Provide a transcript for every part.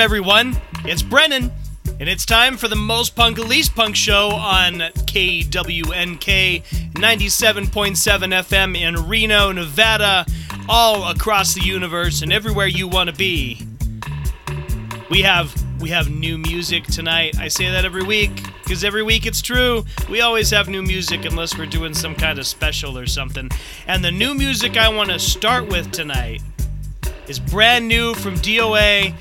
everyone. It's Brennan, and it's time for the most punk, least punk show on KWNK 97.7 FM in Reno, Nevada, all across the universe and everywhere you want to be. We have we have new music tonight. I say that every week because every week it's true. We always have new music unless we're doing some kind of special or something. And the new music I want to start with tonight is brand new from DOA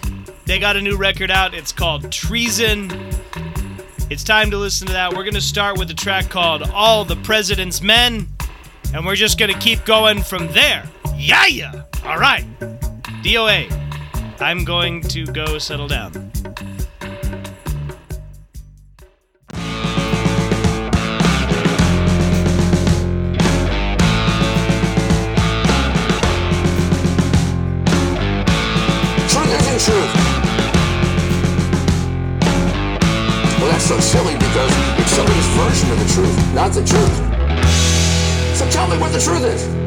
they got a new record out. It's called Treason. It's time to listen to that. We're going to start with a track called All the President's Men, and we're just going to keep going from there. Yeah, yeah. All right. DOA, I'm going to go settle down. truth. silly because it's somebody's version of the truth, not the truth. So tell me what the truth is.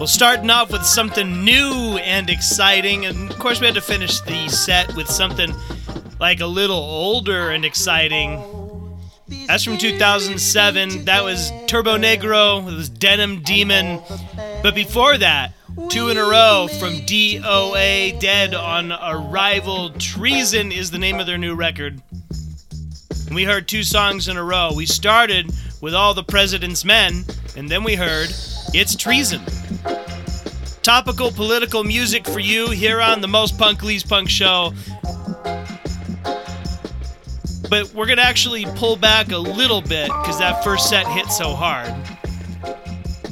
Well, starting off with something new and exciting, and of course, we had to finish the set with something like a little older and exciting. That's from 2007. That was Turbonegro. It was Denim Demon. But before that, two in a row from DOA Dead on Arrival. Treason is the name of their new record. And we heard two songs in a row. We started with All the President's Men, and then we heard It's Treason. Topical political music for you here on the Most Punk Least Punk show. But we're going to actually pull back a little bit because that first set hit so hard.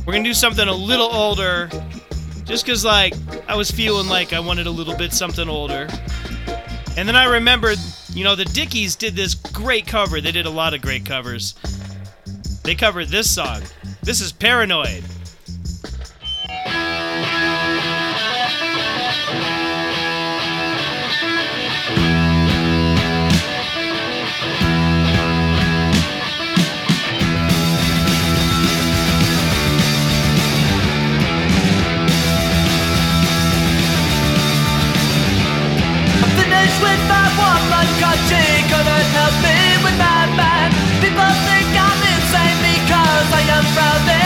We're going to do something a little older just because, like, I was feeling like I wanted a little bit something older. And then I remembered, you know, the Dickies did this great cover. They did a lot of great covers. They covered this song. This is Paranoid. With my she couldn't help me with my man People think I'm insane because I am frowning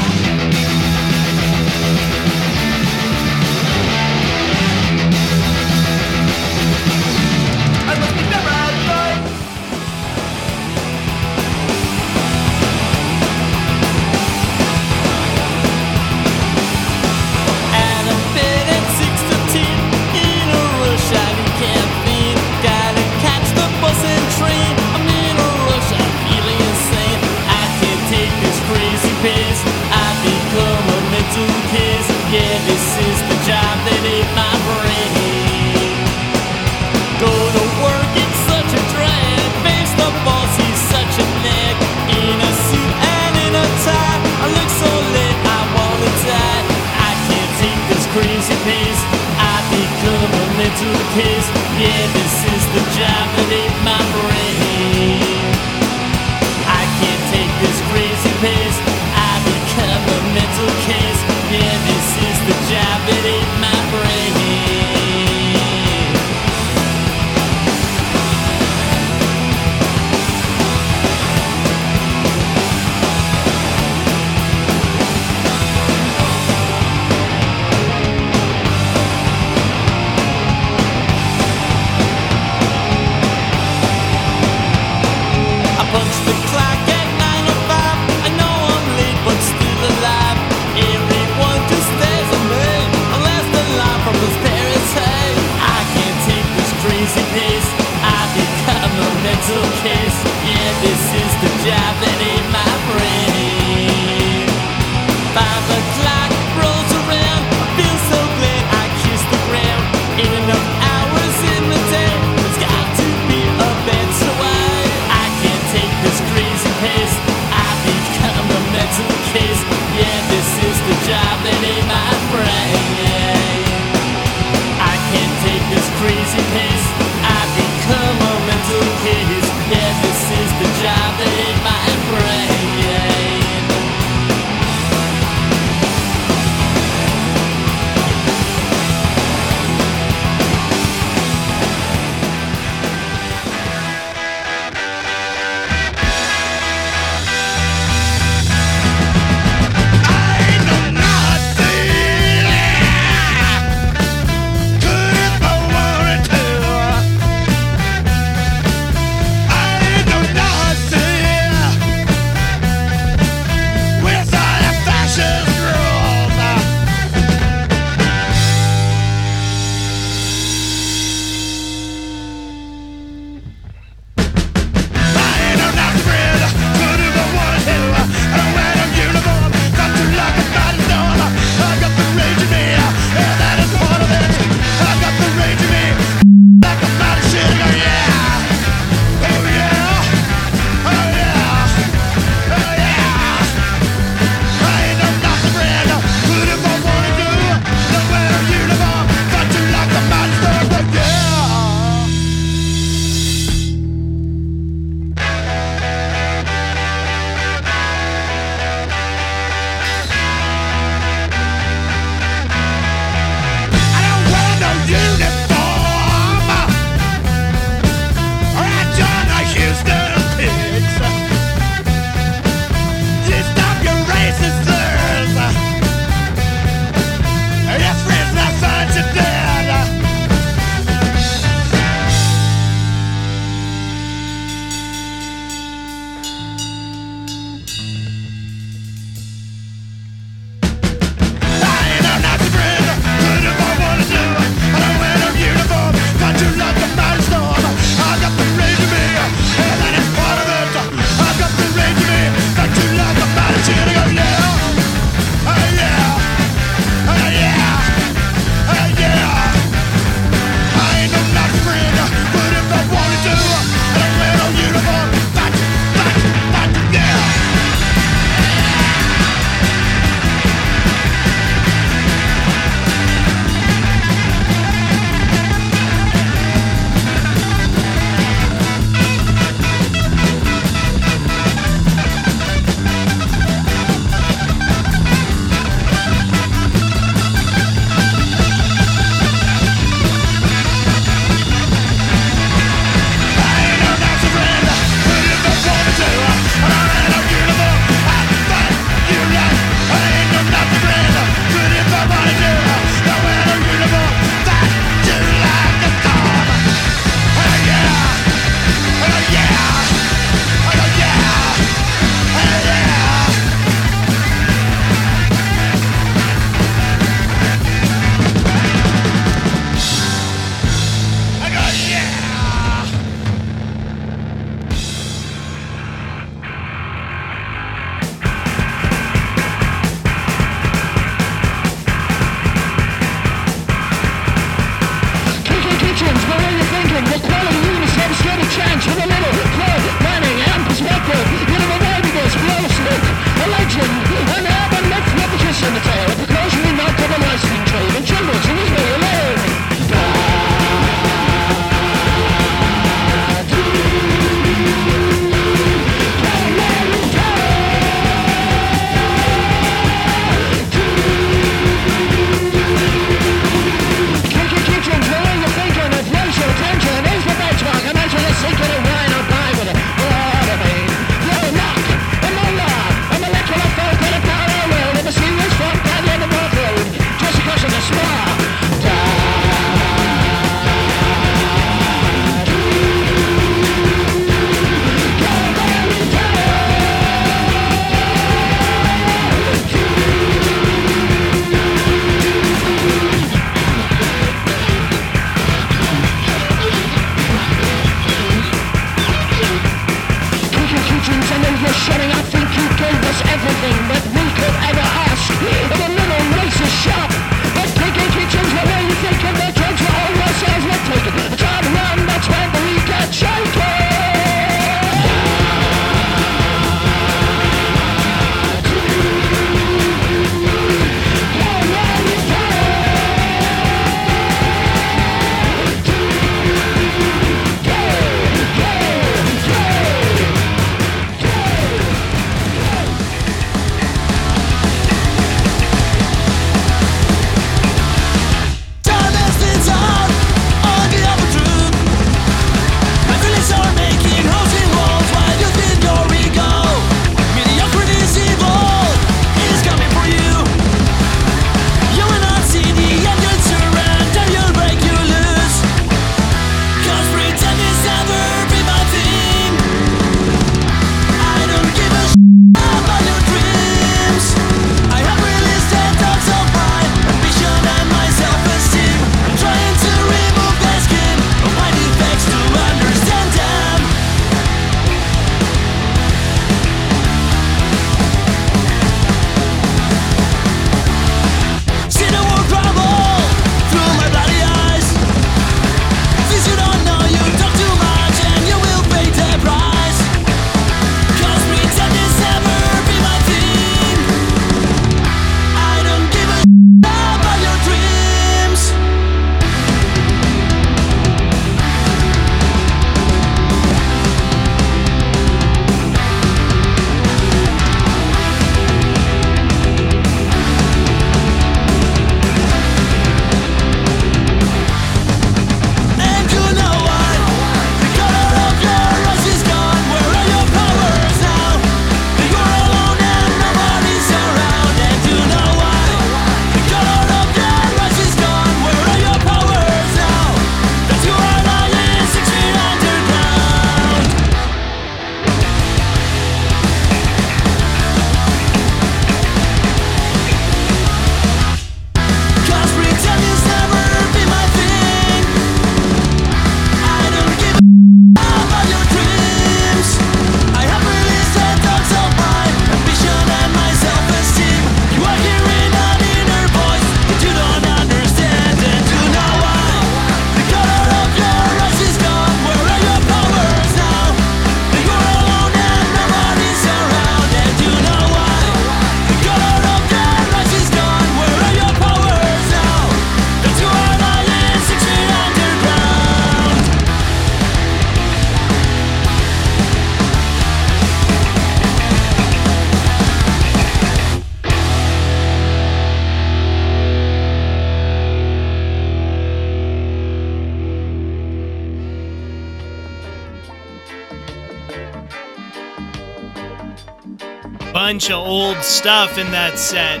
stuff in that set.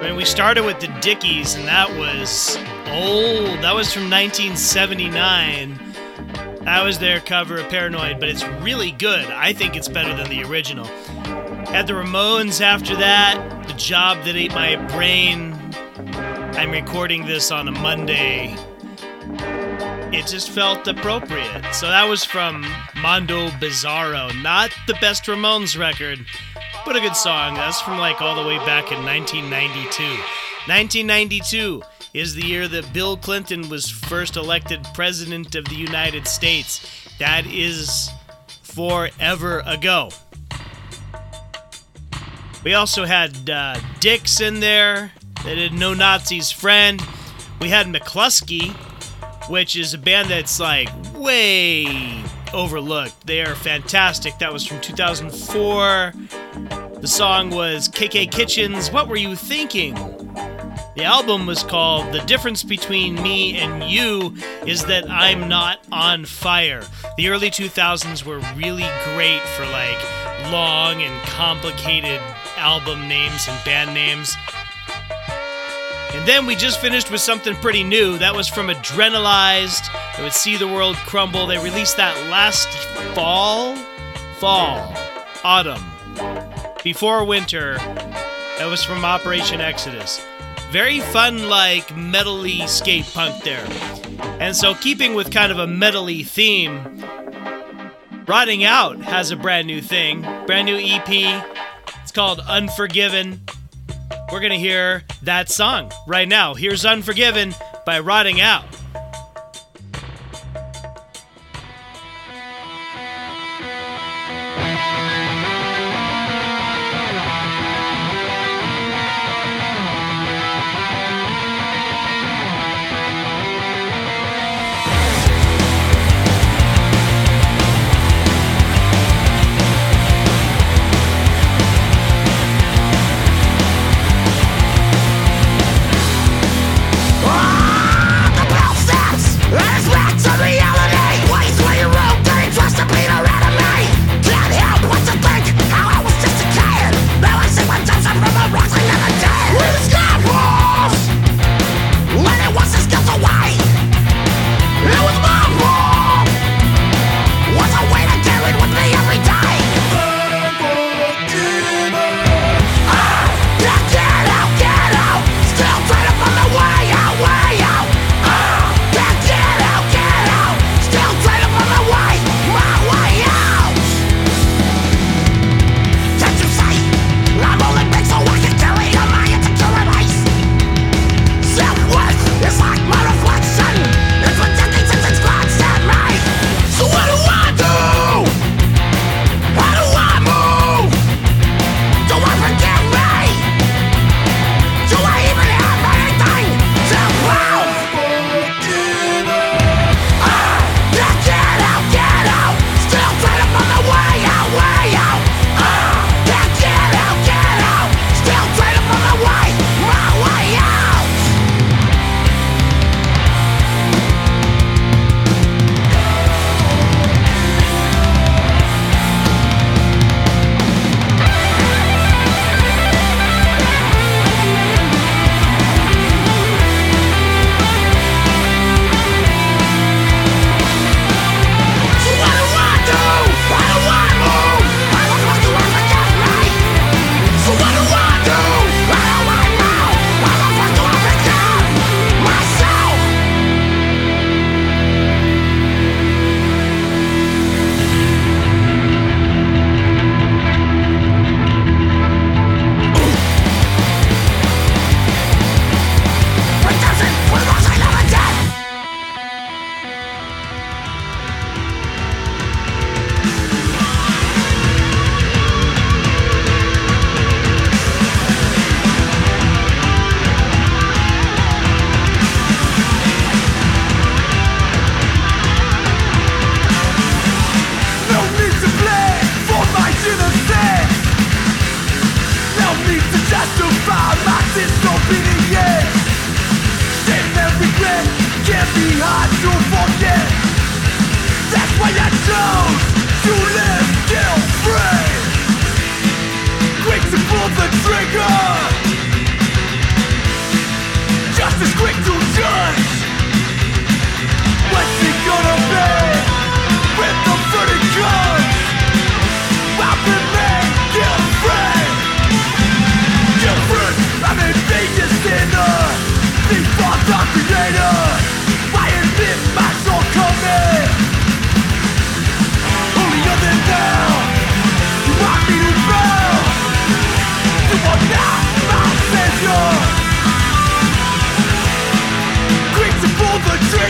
I mean, we started with the Dickies, and that was old. That was from 1979. That was their cover of Paranoid, but it's really good. I think it's better than the original. Had the Ramones after that, The Job That Ate My Brain. I'm recording this on a Monday. It just felt appropriate. So that was from Mondo Bizarro, not the best Ramones record, but a good song. That's from like all the way back in 1992. 1992 is the year that Bill Clinton was first elected President of the United States. That is forever ago. We also had uh, Dix in there, that did No Nazi's Friend. We had mclusky, which is a band that's like way overlooked. They are fantastic. That was from 2004. The song was KK Kitchens. What were you thinking? The album was called The Difference Between Me and You is That I'm Not on Fire. The early 2000s were really great for like long and complicated album names and band names. And then we just finished with something pretty new. That was from Adrenalized. It would see the world crumble. They released that last fall, fall, autumn, before winter. That was from Operation Exodus. Very fun, like metally skate punk there. And so, keeping with kind of a metally theme, Rotting Out has a brand new thing, brand new EP. It's called Unforgiven. We're gonna hear that song right now. Here's Unforgiven by Rotting Out.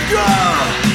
Anger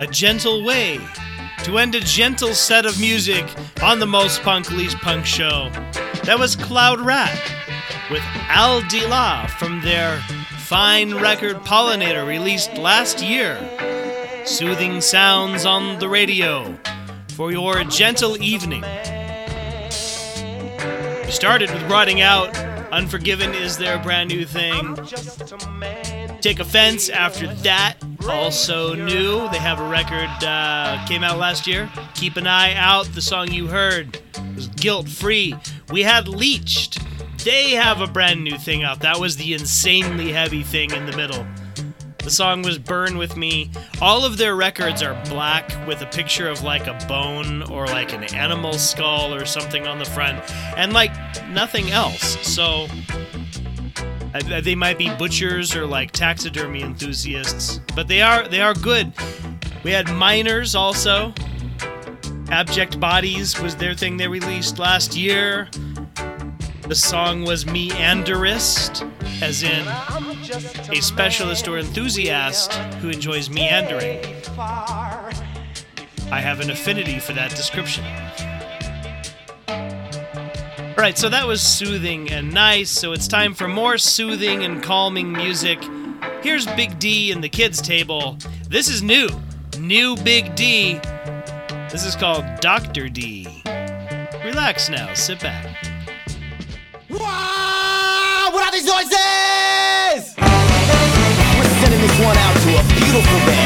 A gentle way to end a gentle set of music on the most punk, least punk show. That was Cloud Rat with Al Dila from their fine record Pollinator released last year. Soothing sounds on the radio for your gentle evening. We started with Rotting Out. Unforgiven is their brand new thing. Take Offense after that. Also new. They have a record uh, came out last year. Keep an eye out. The song you heard was Guilt Free. We had Leeched. They have a brand new thing out. That was the insanely heavy thing in the middle. The song was Burn With Me. All of their records are black with a picture of like a bone or like an animal skull or something on the front and like nothing else. So uh, they might be butchers or like taxidermy enthusiasts, but they are they are good. We had Miners also. Abject Bodies was their thing they released last year. The song was Meanderist, as in a specialist or enthusiast who enjoys meandering. I have an affinity for that description. Alright, so that was soothing and nice, so it's time for more soothing and calming music. Here's Big D and the kids' table. This is new. New Big D. This is called Dr. D. Relax now, sit back. Wow, what are these noises? We're sending this one out to a beautiful band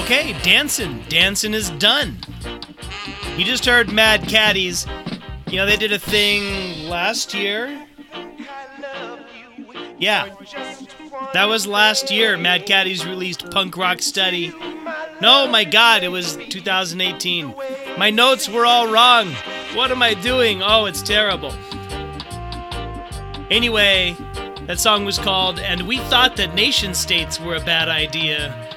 Okay, dancing. Dancing is done. You just heard Mad Caddies. You know, they did a thing last year. Yeah. That was last year. Mad Caddies released Punk Rocksteady. No, my God, it was 2018. My notes were all wrong. What am I doing? Oh, it's terrible. Anyway, that song was called And We Thought That Nation States Were a Bad Idea.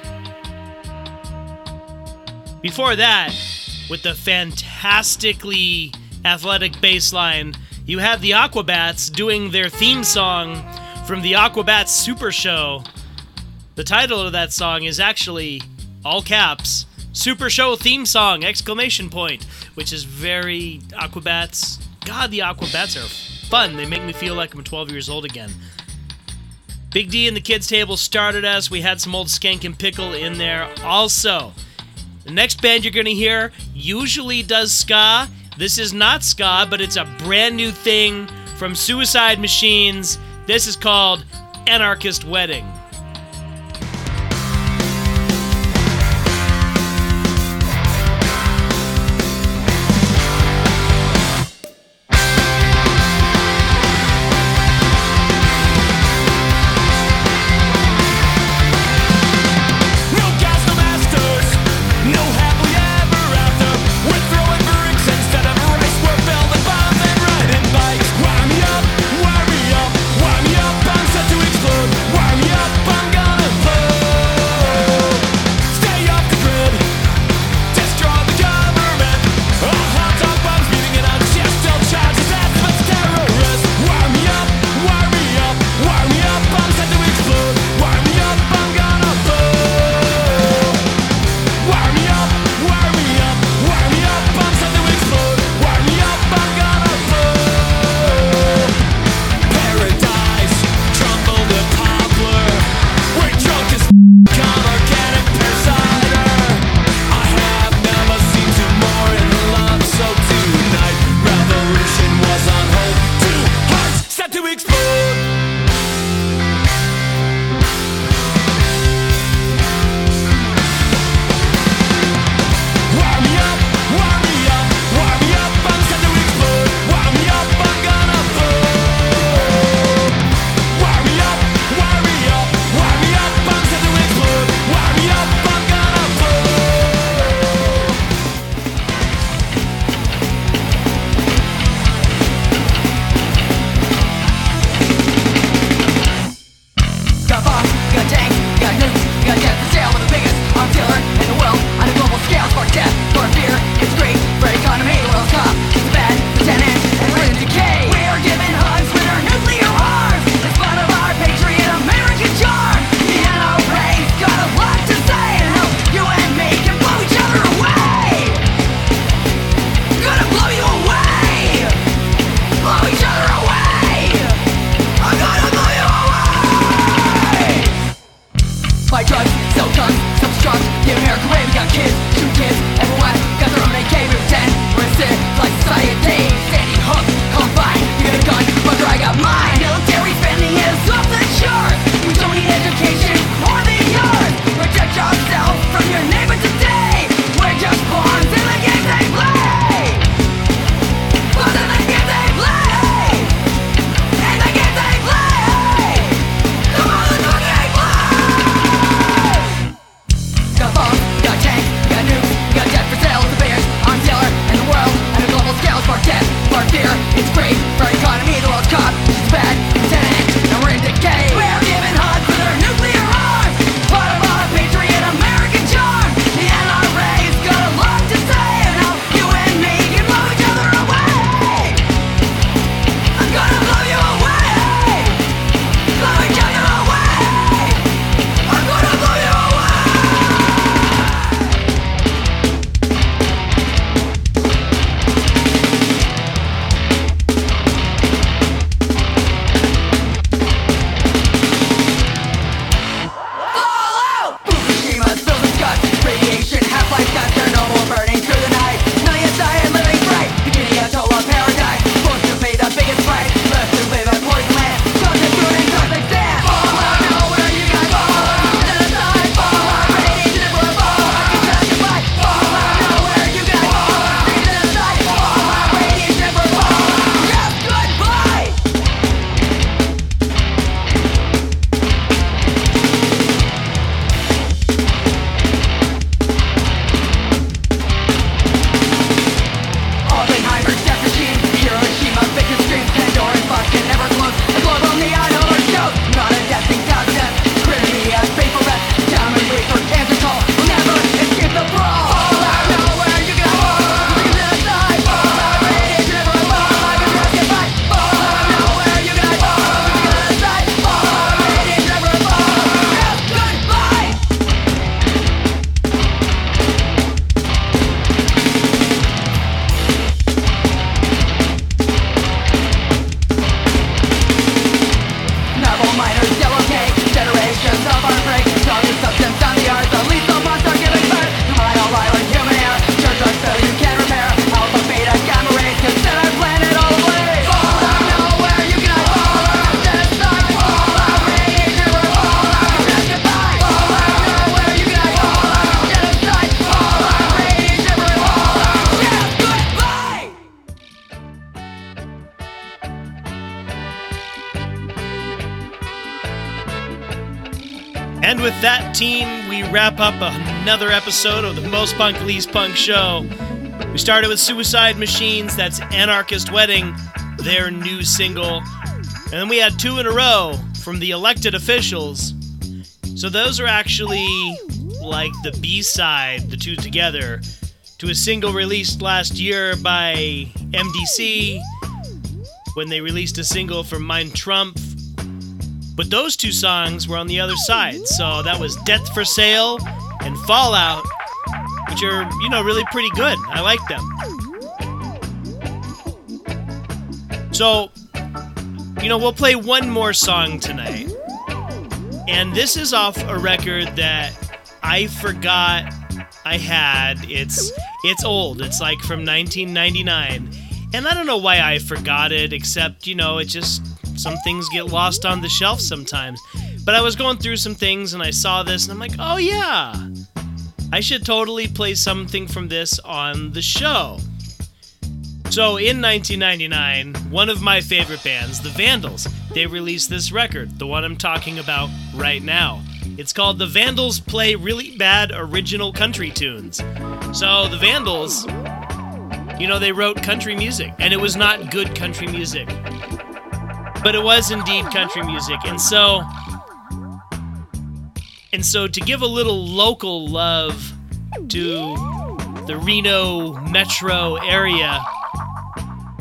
Before that, with the fantastically athletic bass line, you had the Aquabats doing their theme song from the Aquabats Super Show. The title of that song is actually all caps Super Show theme song exclamation point, which is very Aquabats. God, the Aquabats are fun. They make me feel like I'm 12 years old again. Big D and the kids table started us. We had some old Skankin' Pickle in there also. The next band you're going to hear usually does ska. This is not ska, but it's a brand new thing from Suicide Machines. This is called Anarchist Wedding. Punk Least Punk show. We started with Suicide Machines, that's Anarchist Wedding, their new single. And then we had two in a row from the elected officials. So those are actually like the B side, the two together, to a single released last year by MDC when they released a single from Mein Trump but those two songs were on the other side. So that was Death for Sale and Fallout, which are, you know, really pretty good. I like them. So, you know, we'll play one more song tonight. And this is off a record that I forgot I had. It's it's old. It's like from 1999. And I don't know why I forgot it except, you know, it just some things get lost on the shelf sometimes. But I was going through some things and I saw this and I'm like, "Oh yeah. I should totally play something from this on the show." So in 1999, one of my favorite bands, the Vandals, they released this record, the one I'm talking about right now. It's called The Vandals Play Really Bad Original Country Tunes. So the Vandals, you know, they wrote country music, and it was not good country music. But it was indeed country music. And so and so to give a little local love to the Reno metro area,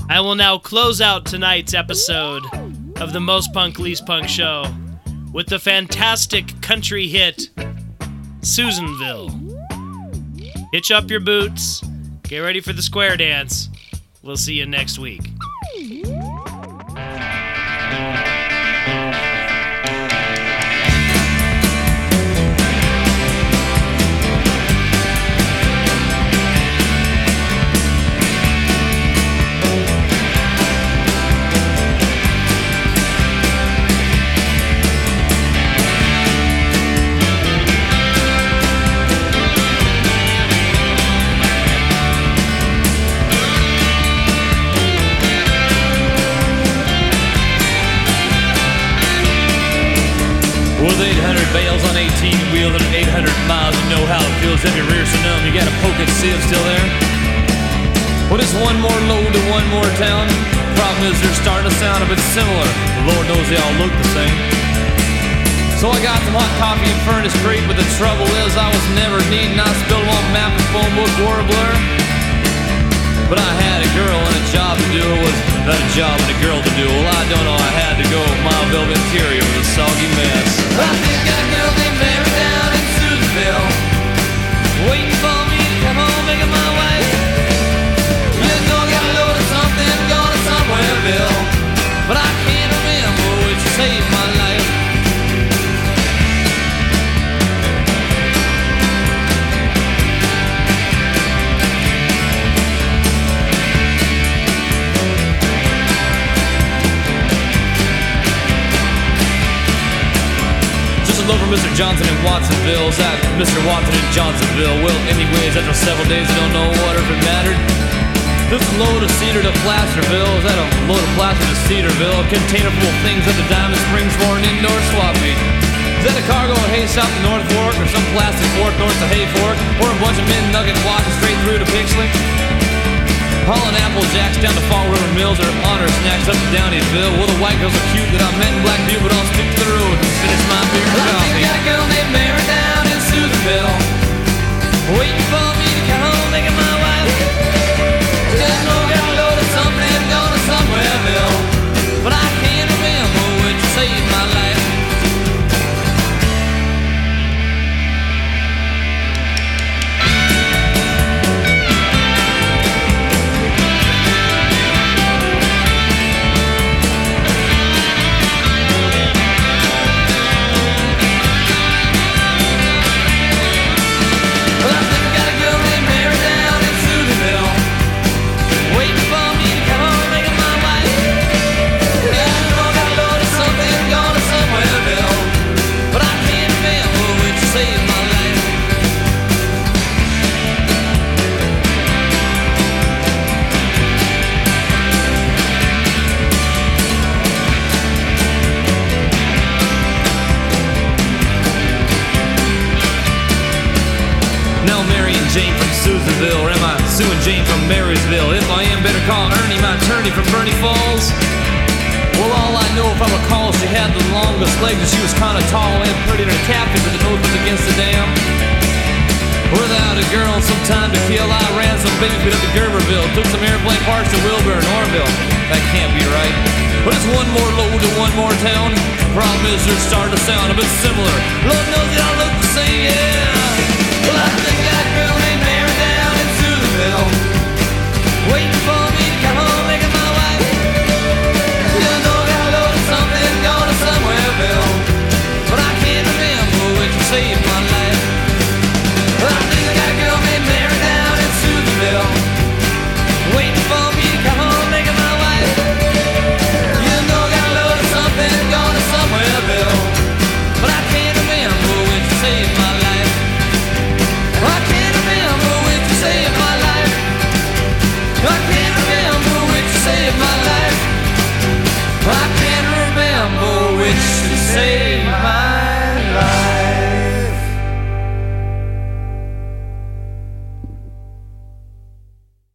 I will now close out tonight's episode of the Most Punk Least Punk show with the fantastic country hit Susanville. Hitch up your boots, get ready for the square dance. We'll see you next week. 18 wheels 800 miles, you know how it feels if your rear's numb. You gotta poke see if still there. Well, one more load to one more town. Problem is, they're starting to sound a bit similar. Lord knows they all look the same. So I got some hot coffee and furnace creep, but the trouble is I was never needing. I spilled one map and phone book warbler. But I had a girl and a job to do. It was not a job and a girl to do. Well, I don't know. I had to go. My velvet interior was a soggy mess. I think got a Look for Mr. Johnson in Watsonville. That Mr. Watson in Johnsonville? Well, anyways, after several days, I don't know what if it mattered. This load of cedar to Placerville. Is that a load of plaster to Cedarville? A container full of things at the Diamond Springs for an indoor swap meet. Is that a cargo of hay south to North Fork, or some plastic fork north to Hay Fork, or a bunch of men nuggets walking straight through to Pixley? Hauling apple jacks down to Fall River Mills or honor snacks up to Downieville. Well, the white girls are cute that I met in Blackview, but I'll stick to the road and finish my beer and coffee. I got a girl named Mary down in Susanville, waiting for me to come home, making my wife. Just know got a load of something going somewhere, Bill, but I can't remember which saved my life.